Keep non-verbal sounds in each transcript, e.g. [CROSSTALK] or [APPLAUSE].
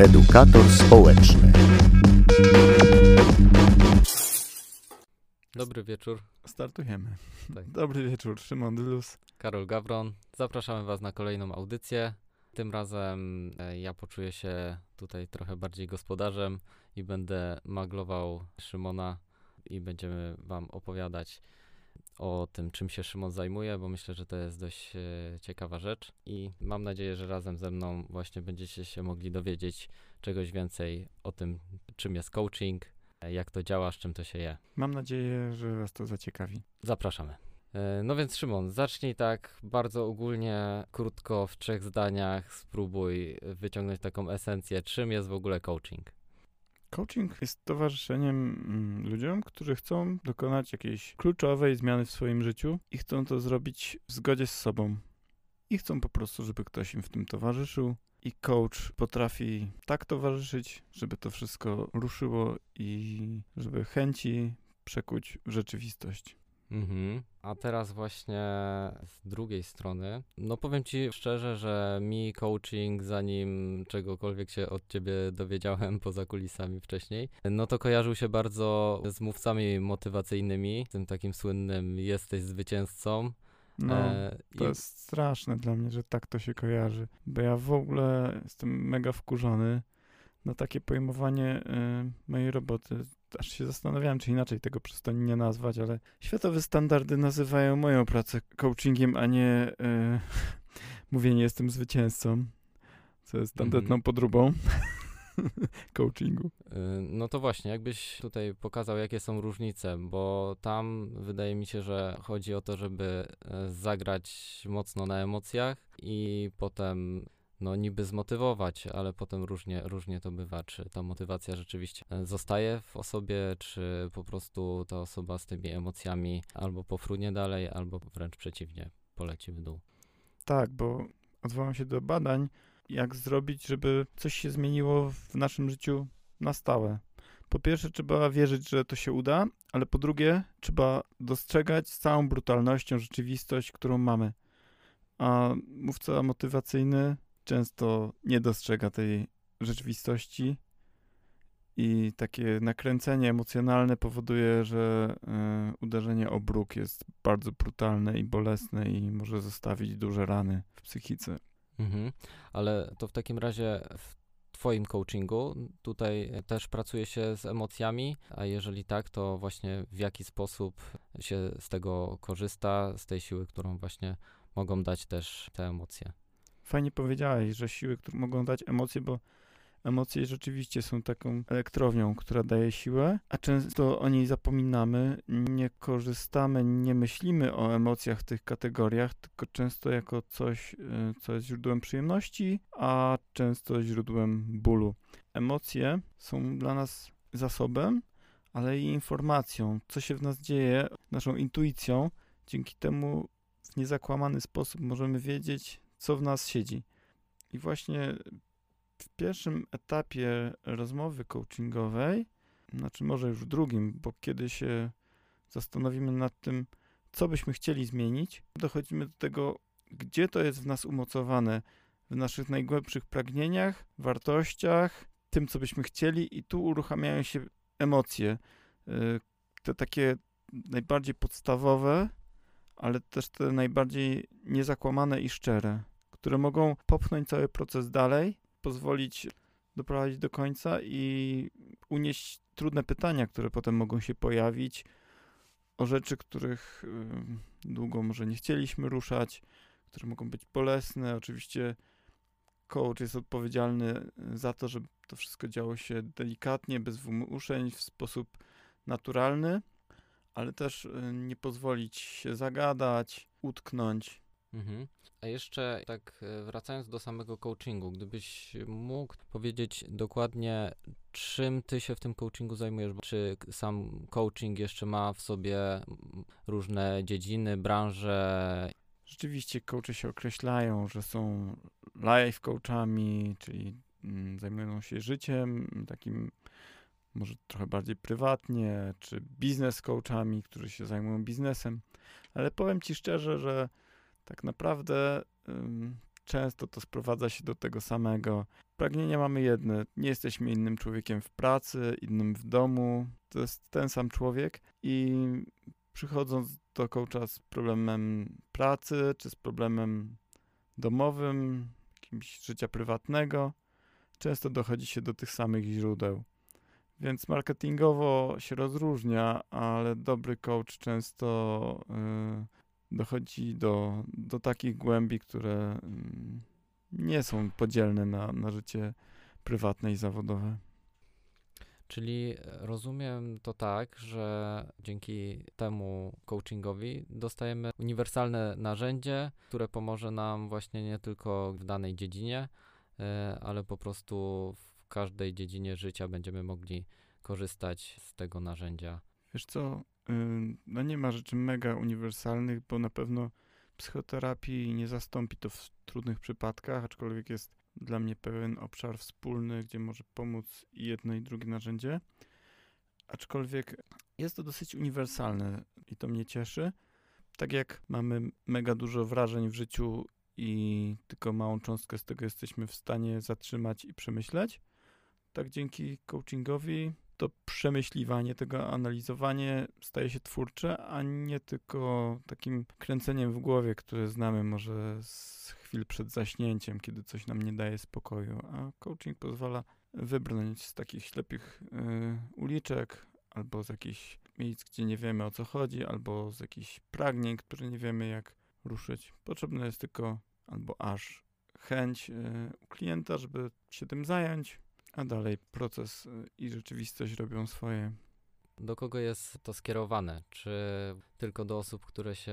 Edukator społeczny. Dobry wieczór. Startujemy. Tak. Dobry wieczór, Szymon Dylus. Karol Gawron. Zapraszamy Was na kolejną audycję. Tym razem e, ja poczuję się tutaj trochę bardziej gospodarzem i będę maglował Szymona i będziemy Wam opowiadać o tym, czym się Szymon zajmuje, bo myślę, że to jest dość e, ciekawa rzecz i mam nadzieję, że razem ze mną właśnie będziecie się mogli dowiedzieć czegoś więcej o tym, czym jest coaching, e, jak to działa, z czym to się je. Mam nadzieję, że Was to zaciekawi. Zapraszamy. E, No więc Szymon, zacznij tak bardzo ogólnie, krótko, w trzech zdaniach, spróbuj wyciągnąć taką esencję, czym jest w ogóle coaching. Coaching jest towarzyszeniem mm, ludziom, którzy chcą dokonać jakiejś kluczowej zmiany w swoim życiu i chcą to zrobić w zgodzie z sobą. I chcą po prostu, żeby ktoś im w tym towarzyszył. I coach potrafi tak towarzyszyć, żeby to wszystko ruszyło i żeby chęci przekuć w rzeczywistość. Mhm. A teraz właśnie z drugiej strony, no powiem Ci szczerze, że mi coaching, zanim czegokolwiek się od Ciebie dowiedziałem poza kulisami wcześniej, no to kojarzył się bardzo z mówcami motywacyjnymi, tym takim słynnym jesteś zwycięzcą. No, E, To i- jest straszne dla mnie, że tak to się kojarzy, bo ja w ogóle jestem mega wkurzony na takie pojmowanie y, mojej roboty. Aż się zastanawiałem, czy inaczej tego przez to nie nazwać, ale światowe standardy nazywają moją pracę coachingiem, a nie y, [LAUGHS] mówienie jestem zwycięzcą, co jest Mhm. tandetną podróbą [LAUGHS] coachingu. Y, No to właśnie, jakbyś tutaj pokazał, jakie są różnice, bo tam wydaje mi się, że chodzi o to, żeby e, zagrać mocno na emocjach i potem no niby zmotywować, ale potem różnie, różnie to bywa, czy ta motywacja rzeczywiście e, zostaje w osobie, czy po prostu ta osoba z tymi emocjami albo pofrunie dalej, albo wręcz przeciwnie, poleci w dół. Tak, bo odwołam się do badań, jak zrobić, żeby coś się zmieniło w naszym życiu na stałe. Po pierwsze, trzeba wierzyć, że to się uda, ale po drugie, trzeba dostrzegać z całą brutalnością rzeczywistość, którą mamy. A mówca motywacyjny często nie dostrzega tej rzeczywistości i takie nakręcenie emocjonalne powoduje, że y, uderzenie o bruk jest bardzo brutalne i bolesne i może zostawić duże rany w psychice. Mhm. Ale to w takim razie w Twoim coachingu tutaj też pracuje się z emocjami, a jeżeli tak, to właśnie w jaki sposób się z tego korzysta, z tej siły, którą właśnie mogą dać też te emocje. Fajnie powiedziałeś, że siły, które mogą dać emocje, bo emocje rzeczywiście są taką elektrownią, która daje siłę, a często o niej zapominamy, nie korzystamy, nie myślimy o emocjach w tych kategoriach, tylko często jako coś, y, co jest źródłem przyjemności, a często źródłem bólu. Emocje są dla nas zasobem, ale i informacją, co się w nas dzieje, naszą intuicją. Dzięki temu w niezakłamany sposób możemy wiedzieć, co w nas siedzi. I właśnie w pierwszym etapie rozmowy coachingowej, znaczy może już w drugim, bo kiedy się zastanowimy nad tym, co byśmy chcieli zmienić, dochodzimy do tego, gdzie to jest w nas umocowane, w naszych najgłębszych pragnieniach, wartościach, tym, co byśmy chcieli, i tu uruchamiają się emocje. y, Te takie najbardziej podstawowe, ale też te najbardziej niezakłamane i szczere, które mogą popchnąć cały proces dalej, pozwolić doprowadzić do końca i unieść trudne pytania, które potem mogą się pojawić, o rzeczy, których y, długo może nie chcieliśmy ruszać, które mogą być bolesne. Oczywiście coach jest odpowiedzialny za to, żeby to wszystko działo się delikatnie, bez wymuszeń, w sposób naturalny, ale też y, nie pozwolić się zagadać, utknąć. Mhm. A jeszcze tak e, wracając do samego coachingu, gdybyś mógł powiedzieć dokładnie, czym ty się w tym coachingu zajmujesz? Czy sam coaching jeszcze ma w sobie różne dziedziny, branże? Rzeczywiście coachy się określają, że są life coachami, czyli mm, zajmują się życiem takim może trochę bardziej prywatnie, czy biznes coachami, którzy się zajmują biznesem. Ale powiem ci szczerze, że tak naprawdę często to sprowadza się do tego samego. Pragnienia mamy jedne. Nie jesteśmy innym człowiekiem w pracy, innym w domu. To jest ten sam człowiek i przychodząc do coacha z problemem pracy czy z problemem domowym, jakimś życia prywatnego, często dochodzi się do tych samych źródeł. Więc marketingowo się rozróżnia, ale dobry coach często y, dochodzi do, do takich głębi, które y, nie są podzielne na, na życie prywatne i zawodowe. Czyli rozumiem to tak, że dzięki temu coachingowi dostajemy uniwersalne narzędzie, które pomoże nam właśnie nie tylko w danej dziedzinie, e, ale po prostu w każdej dziedzinie życia będziemy mogli korzystać z tego narzędzia. Wiesz co, no nie ma rzeczy mega uniwersalnych, bo na pewno psychoterapii nie zastąpi to w trudnych przypadkach, aczkolwiek jest dla mnie pewien obszar wspólny, gdzie może pomóc i jedno i drugie narzędzie. Aczkolwiek jest to dosyć uniwersalne i to mnie cieszy. Tak jak mamy mega dużo wrażeń w życiu i tylko małą cząstkę z tego jesteśmy w stanie zatrzymać i przemyśleć, tak dzięki coachingowi to przemyśliwanie tego, analizowanie staje się twórcze, a nie tylko takim kręceniem w głowie, które znamy może z chwil przed zaśnięciem, kiedy coś nam nie daje spokoju. A coaching pozwala wybrnąć z takich ślepych y, uliczek albo z jakichś miejsc, gdzie nie wiemy o co chodzi, albo z jakichś pragnień, które nie wiemy jak ruszyć. Potrzebne jest tylko albo aż chęć y, u klienta, żeby się tym zająć, a dalej proces y, i rzeczywistość robią swoje. Do kogo jest to skierowane? Czy tylko do osób, które się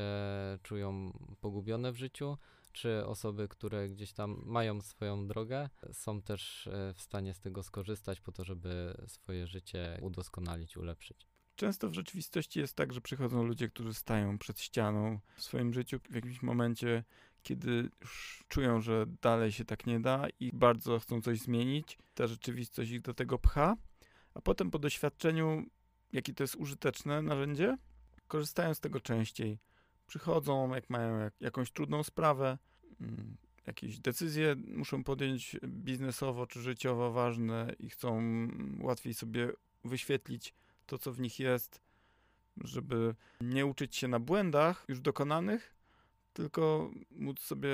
czują pogubione w życiu, czy osoby, które gdzieś tam mają swoją drogę, są też e, w stanie z tego skorzystać po to, żeby swoje życie udoskonalić, ulepszyć? Często w rzeczywistości jest tak, że przychodzą ludzie, którzy stają przed ścianą w swoim życiu w jakimś momencie, kiedy już czują, że dalej się tak nie da i bardzo chcą coś zmienić. Ta rzeczywistość ich do tego pcha, a potem po doświadczeniu, jakie to jest użyteczne narzędzie, korzystają z tego częściej. Przychodzą, jak mają jak, jakąś trudną sprawę, mm, jakieś decyzje muszą podjąć biznesowo czy życiowo ważne i chcą łatwiej sobie wyświetlić to, co w nich jest, żeby nie uczyć się na błędach już dokonanych, tylko móc sobie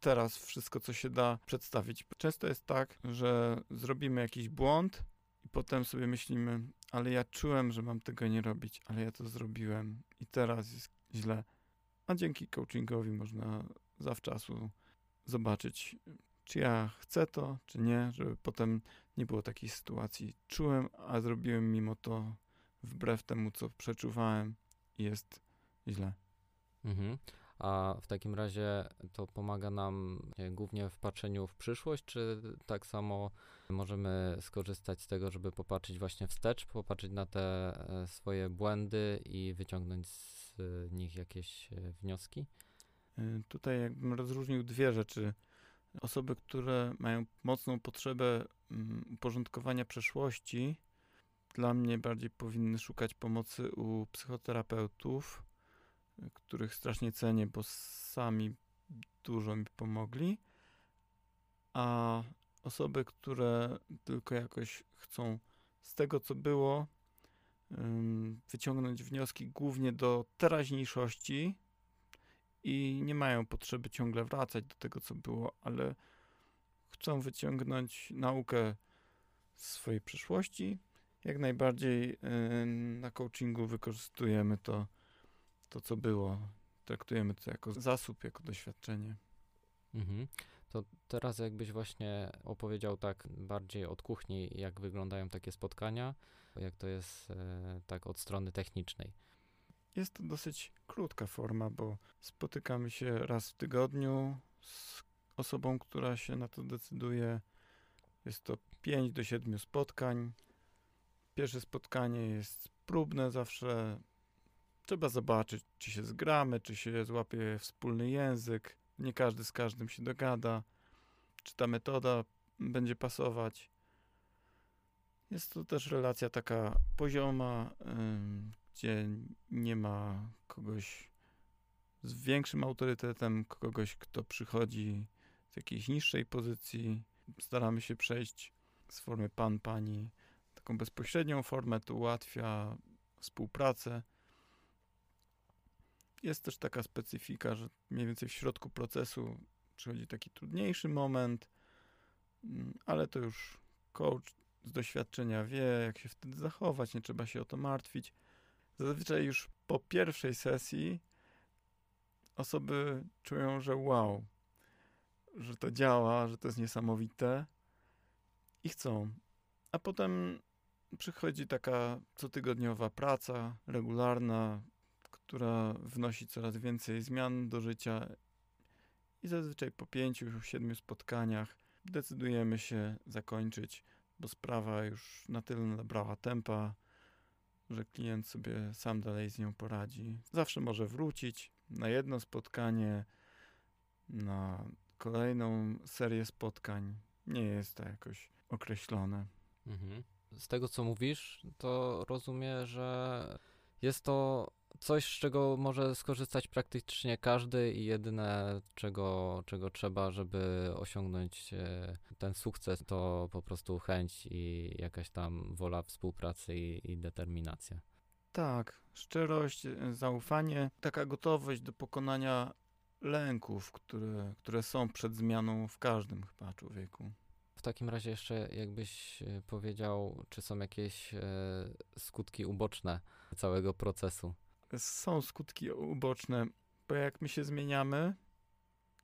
teraz wszystko, co się da, przedstawić. Często jest tak, że zrobimy jakiś błąd i potem sobie myślimy, ale ja czułem, że mam tego nie robić, ale ja to zrobiłem i teraz jest źle. A dzięki coachingowi można zawczasu zobaczyć, czy ja chcę to, czy nie, żeby potem nie było takiej sytuacji. Czułem, a zrobiłem mimo to wbrew temu, co przeczuwałem jest źle. Mhm. A w takim razie to pomaga nam nie, głównie w patrzeniu w przyszłość, czy tak samo możemy skorzystać z tego, żeby popatrzeć właśnie wstecz, popatrzeć na te e, swoje błędy i wyciągnąć z nich jakieś e, wnioski? Tutaj jakbym rozróżnił dwie rzeczy. Osoby, które mają mocną potrzebę mm, uporządkowania przeszłości, dla mnie bardziej powinny szukać pomocy u psychoterapeutów, których strasznie cenię, bo sami dużo mi pomogli. A osoby, które tylko jakoś chcą z tego, co było, wyciągnąć wnioski głównie do teraźniejszości i nie mają potrzeby ciągle wracać do tego, co było, ale chcą wyciągnąć naukę z swojej przeszłości. Jak najbardziej na coachingu wykorzystujemy to, to co było. Traktujemy to jako zasób, jako doświadczenie. Mhm. To teraz jakbyś właśnie opowiedział tak bardziej od kuchni, jak wyglądają takie spotkania, jak to jest e, tak od strony technicznej. Jest to dosyć krótka forma, bo spotykamy się raz w tygodniu z osobą, która się na to decyduje. Jest to 5 do 7 spotkań. Pierwsze spotkanie jest próbne zawsze. Trzeba zobaczyć, czy się zgramy, czy się złapie wspólny język. Nie każdy z każdym się dogada. Czy ta metoda będzie pasować. Jest to też relacja taka pozioma, gdzie nie ma kogoś z większym autorytetem, kogoś, kto przychodzi z jakiejś niższej pozycji. Staramy się przejść z formy pan, pani, taką bezpośrednią formę, to ułatwia współpracę. Jest też taka specyfika, że mniej więcej w środku procesu przychodzi taki trudniejszy moment, mm, ale to już coach z doświadczenia wie, jak się wtedy zachować, nie trzeba się o to martwić. Zazwyczaj już po pierwszej sesji osoby czują, że wow, że to działa, że to jest niesamowite i chcą. A potem przychodzi taka cotygodniowa praca regularna, która wnosi coraz więcej zmian do życia i zazwyczaj po pięciu, siedmiu spotkaniach decydujemy się zakończyć, bo sprawa już na tyle nabrała tempa, że klient sobie sam dalej z nią poradzi. Zawsze może wrócić na jedno spotkanie, na kolejną serię spotkań. Nie jest to jakoś określone. Mhm. Z tego co mówisz, to rozumiem, że jest to coś, z czego może skorzystać praktycznie każdy i jedyne, czego, czego trzeba, żeby osiągnąć e, ten sukces, to po prostu chęć i jakaś tam wola współpracy i, i determinacja. Tak, szczerość, e, zaufanie, taka gotowość do pokonania lęków, które, które są przed zmianą w każdym chyba człowieku. W takim razie jeszcze jakbyś e, powiedział, czy są jakieś e, skutki uboczne całego procesu? Są skutki uboczne, bo jak my się zmieniamy,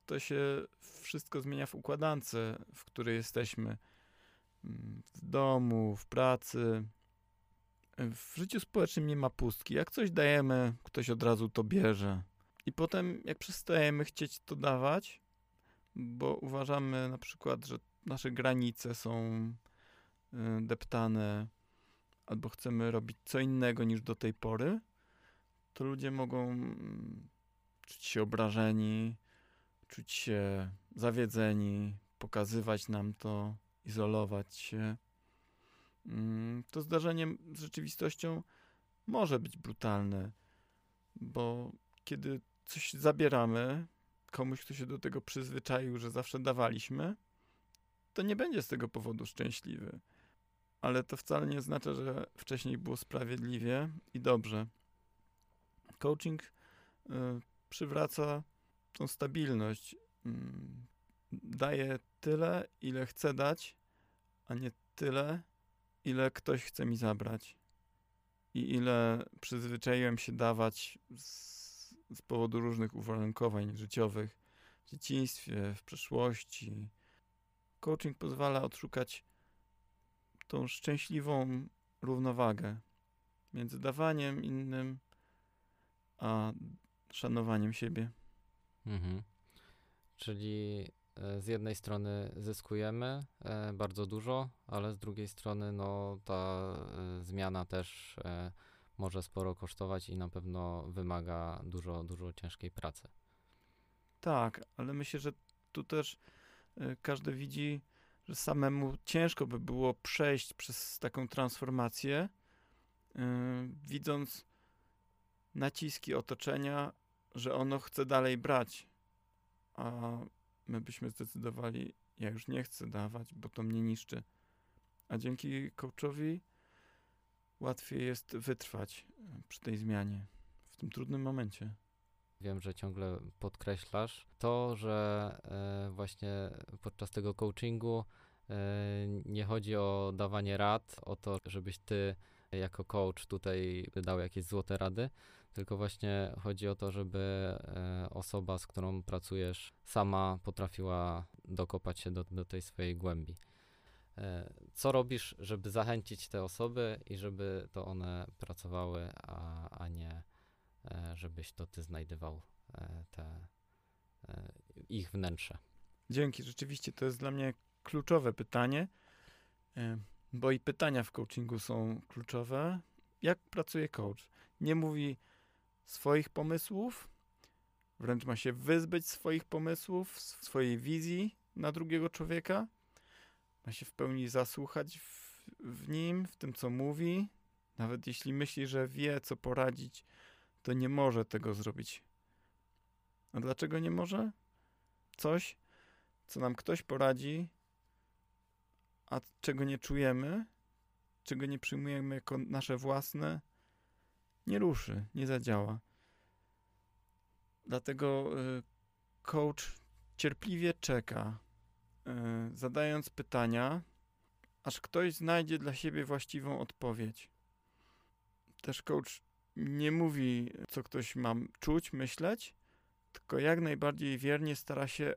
to się wszystko zmienia w układance, w której jesteśmy. Mm, w domu, w pracy. W życiu społecznym nie ma pustki. Jak coś dajemy, ktoś od razu to bierze. I potem, jak przestajemy chcieć to dawać, bo uważamy na przykład, że nasze granice są y, deptane, albo chcemy robić co innego niż do tej pory, to ludzie mogą mm, czuć się obrażeni, czuć się zawiedzeni, pokazywać nam to, izolować się. Mm, to zdarzenie z rzeczywistością może być brutalne, bo kiedy coś zabieramy komuś, kto się do tego przyzwyczaił, że zawsze dawaliśmy, to nie będzie z tego powodu szczęśliwy. Ale to wcale nie oznacza, że wcześniej było sprawiedliwie i dobrze. Coaching y, przywraca tą stabilność. Y, daje tyle, ile chcę dać, a nie tyle, ile ktoś chce mi zabrać. I ile przyzwyczaiłem się dawać z, z powodu różnych uwarunkowań życiowych w dzieciństwie, w przeszłości, coaching pozwala odszukać tą szczęśliwą równowagę między dawaniem innym a szanowaniem siebie. Mhm. Czyli e, z jednej strony zyskujemy e, bardzo dużo, ale z drugiej strony no, ta e, zmiana też może sporo kosztować i na pewno wymaga dużo, dużo ciężkiej pracy. Tak, ale myślę, że tu też każdy widzi, że samemu ciężko by było przejść przez taką transformację, y, widząc naciski otoczenia, że ono chce dalej brać, a my byśmy zdecydowali, ja już nie chcę dawać, bo to mnie niszczy. A dzięki coachowi łatwiej jest wytrwać y, przy tej zmianie w tym trudnym momencie. Wiem, że ciągle podkreślasz to, że e, właśnie podczas tego coachingu e, nie chodzi o dawanie rad, o to, żebyś ty jako coach tutaj dał jakieś złote rady, tylko właśnie chodzi o to, żeby e, osoba, z którą pracujesz, sama potrafiła dokopać się do, do tej swojej głębi. Co robisz, żeby zachęcić te osoby i żeby to one pracowały, a, a nie żebyś to ty znajdował e, te, e, ich wnętrze. Dzięki, rzeczywiście to jest dla mnie kluczowe pytanie, bo i pytania w coachingu są kluczowe. Jak pracuje coach? Nie mówi swoich pomysłów, wręcz ma się wyzbyć swoich pomysłów, swojej wizji na drugiego człowieka, ma się w pełni zasłuchać w, w nim, w tym, co mówi, nawet jeśli myśli, że wie, co poradzić, to nie może tego zrobić. A dlaczego nie może? Coś, co nam ktoś poradzi, a czego nie czujemy, czego nie przyjmujemy jako nasze własne, nie ruszy, nie zadziała. Dlatego y, coach cierpliwie czeka, y, zadając pytania, aż ktoś znajdzie dla siebie właściwą odpowiedź. Też coach nie mówi, co ktoś ma czuć, myśleć, tylko jak najbardziej wiernie stara się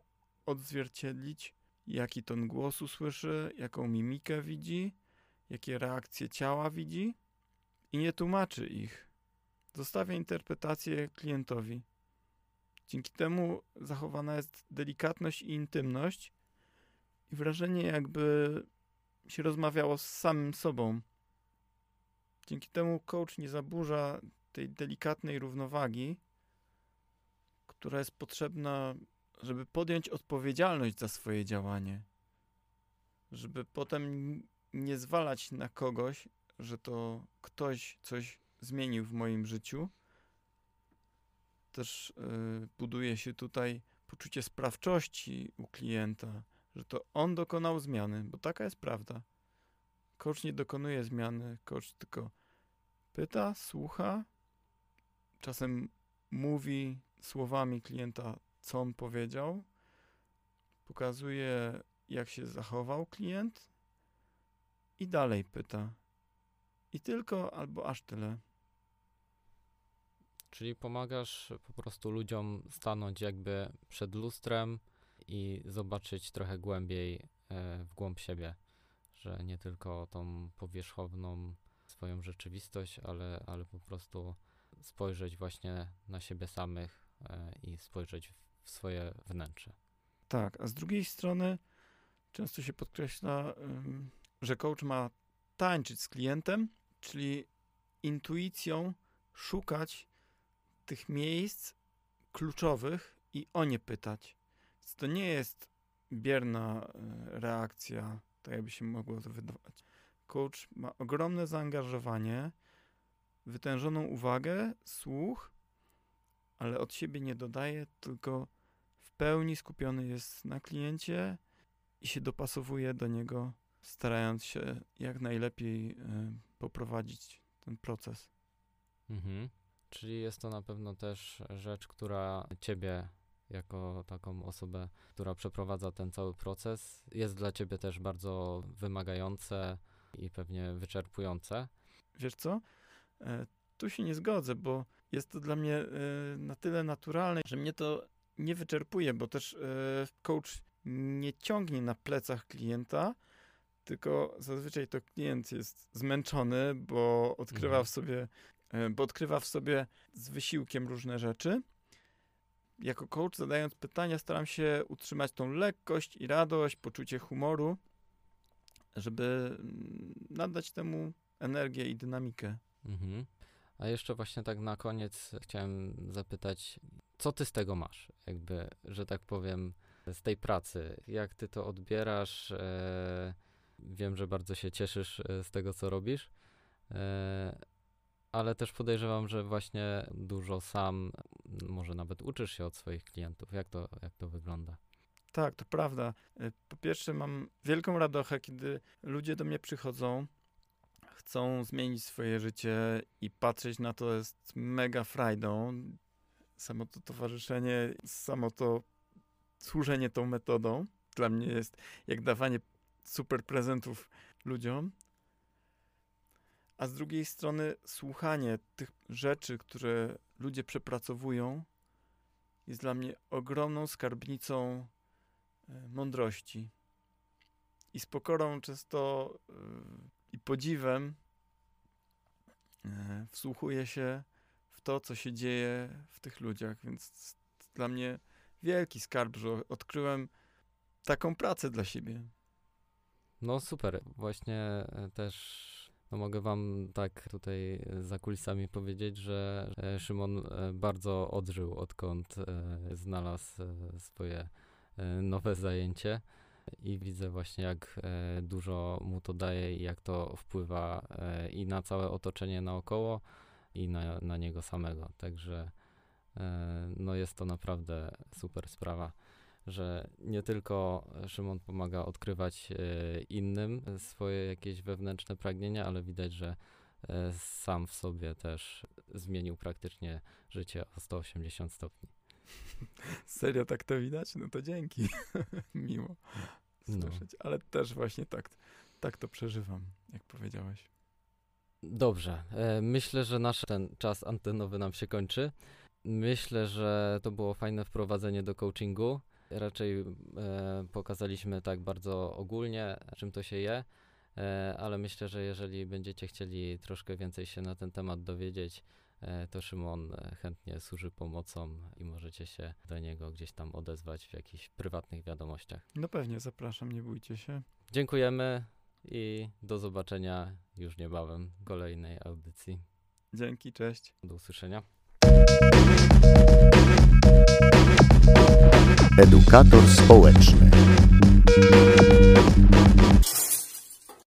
odzwierciedlić, jaki ton głosu słyszy, jaką mimikę widzi, jakie reakcje ciała widzi i nie tłumaczy ich. Zostawia interpretację klientowi. Dzięki temu zachowana jest delikatność i intymność i wrażenie, jakby się rozmawiało z samym sobą. Dzięki temu coach nie zaburza tej delikatnej równowagi, która jest potrzebna, żeby podjąć odpowiedzialność za swoje działanie. Żeby potem nie zwalać na kogoś, że to ktoś coś zmienił w moim życiu. Też yy, buduje się tutaj poczucie sprawczości u klienta, że to on dokonał zmiany, bo taka jest prawda. Coach nie dokonuje zmiany, coach tylko pyta, słucha, czasem mówi słowami klienta, co on powiedział, pokazuje, jak się zachował klient i dalej pyta. I tylko albo aż tyle. Czyli pomagasz po prostu ludziom stanąć jakby przed lustrem i zobaczyć trochę głębiej e, w głąb siebie, że nie tylko tą powierzchowną swoją rzeczywistość, ale, ale po prostu spojrzeć właśnie na siebie samych e, i spojrzeć w swoje wnętrze. Tak, a z drugiej strony często się podkreśla, że coach ma tańczyć z klientem, czyli intuicją szukać tych miejsc kluczowych i o nie pytać. Więc to nie jest bierna e, reakcja, tak jakby się mogło to wydawać. Coach ma ogromne zaangażowanie, wytężoną uwagę, słuch, ale od siebie nie dodaje, tylko w pełni skupiony jest na kliencie i się dopasowuje do niego, starając się jak najlepiej y, poprowadzić ten proces. Mhm. Czyli jest to na pewno też rzecz, która ciebie jako taką osobę, która przeprowadza ten cały proces, jest dla ciebie też bardzo wymagające i pewnie wyczerpujące. Wiesz co? E, tu się nie zgodzę, bo jest to dla mnie e, na tyle naturalne, że mnie to nie wyczerpuje, bo też e, coach nie ciągnie na plecach klienta, tylko zazwyczaj to klient jest zmęczony, bo odkrywa Mhm. w sobie, bo odkrywa w sobie z wysiłkiem różne rzeczy. Jako coach zadając pytania staram się utrzymać tą lekkość i radość, poczucie humoru, żeby mm, nadać temu energię i dynamikę. Mhm. A jeszcze właśnie tak na koniec chciałem zapytać, co ty z tego masz? Jakby, że tak powiem, z tej pracy. Jak ty to odbierasz? E, wiem, że bardzo się cieszysz e, z tego, co robisz, e, ale też podejrzewam, że właśnie dużo sam, może nawet uczysz się od swoich klientów. Jak to, jak to wygląda? Tak, to prawda. Y, Po pierwsze, mam wielką radochę, kiedy ludzie do mnie przychodzą, chcą zmienić swoje życie i patrzeć na to jest mega frajdą. Samo to towarzyszenie, samo to służenie tą metodą dla mnie jest jak dawanie super prezentów ludziom. A z drugiej strony, słuchanie tych rzeczy, które ludzie przepracowują, jest dla mnie ogromną skarbnicą mądrości. I z pokorą często e, i podziwem e, wsłuchuję się w to, co się dzieje w tych ludziach. Więc dla mnie wielki skarb, że odkryłem taką pracę dla siebie. No super, właśnie e, też no mogę wam tak tutaj e, za kulisami powiedzieć, że e, Szymon e, bardzo odżył, odkąd e, znalazł e, swoje e, nowe zajęcie i widzę właśnie jak e, dużo mu to daje i jak to wpływa e, i na całe otoczenie naokoło i na, na niego samego, także e, no jest to naprawdę super sprawa. że nie tylko Szymon pomaga odkrywać e, innym swoje jakieś wewnętrzne pragnienia, ale widać, że e, sam w sobie też zmienił praktycznie życie o 180 stopni. [LAUGHS] Serio tak to widać? No to dzięki. [LAUGHS] Miło No. słyszeć. Ale też właśnie tak, tak to przeżywam, jak powiedziałeś. Dobrze. E, Myślę, że nasz ten czas antenowy nam się kończy. Myślę, że to było fajne wprowadzenie do coachingu. Raczej e, pokazaliśmy tak bardzo ogólnie, czym to się je, e, ale myślę, że jeżeli będziecie chcieli troszkę więcej się na ten temat dowiedzieć, to Szymon e, chętnie służy pomocą i możecie się do niego gdzieś tam odezwać w jakichś prywatnych wiadomościach. No pewnie, zapraszam, nie bójcie się. Dziękujemy i do zobaczenia już niebawem w kolejnej audycji. Dzięki, cześć. Do usłyszenia. Edukator społeczny.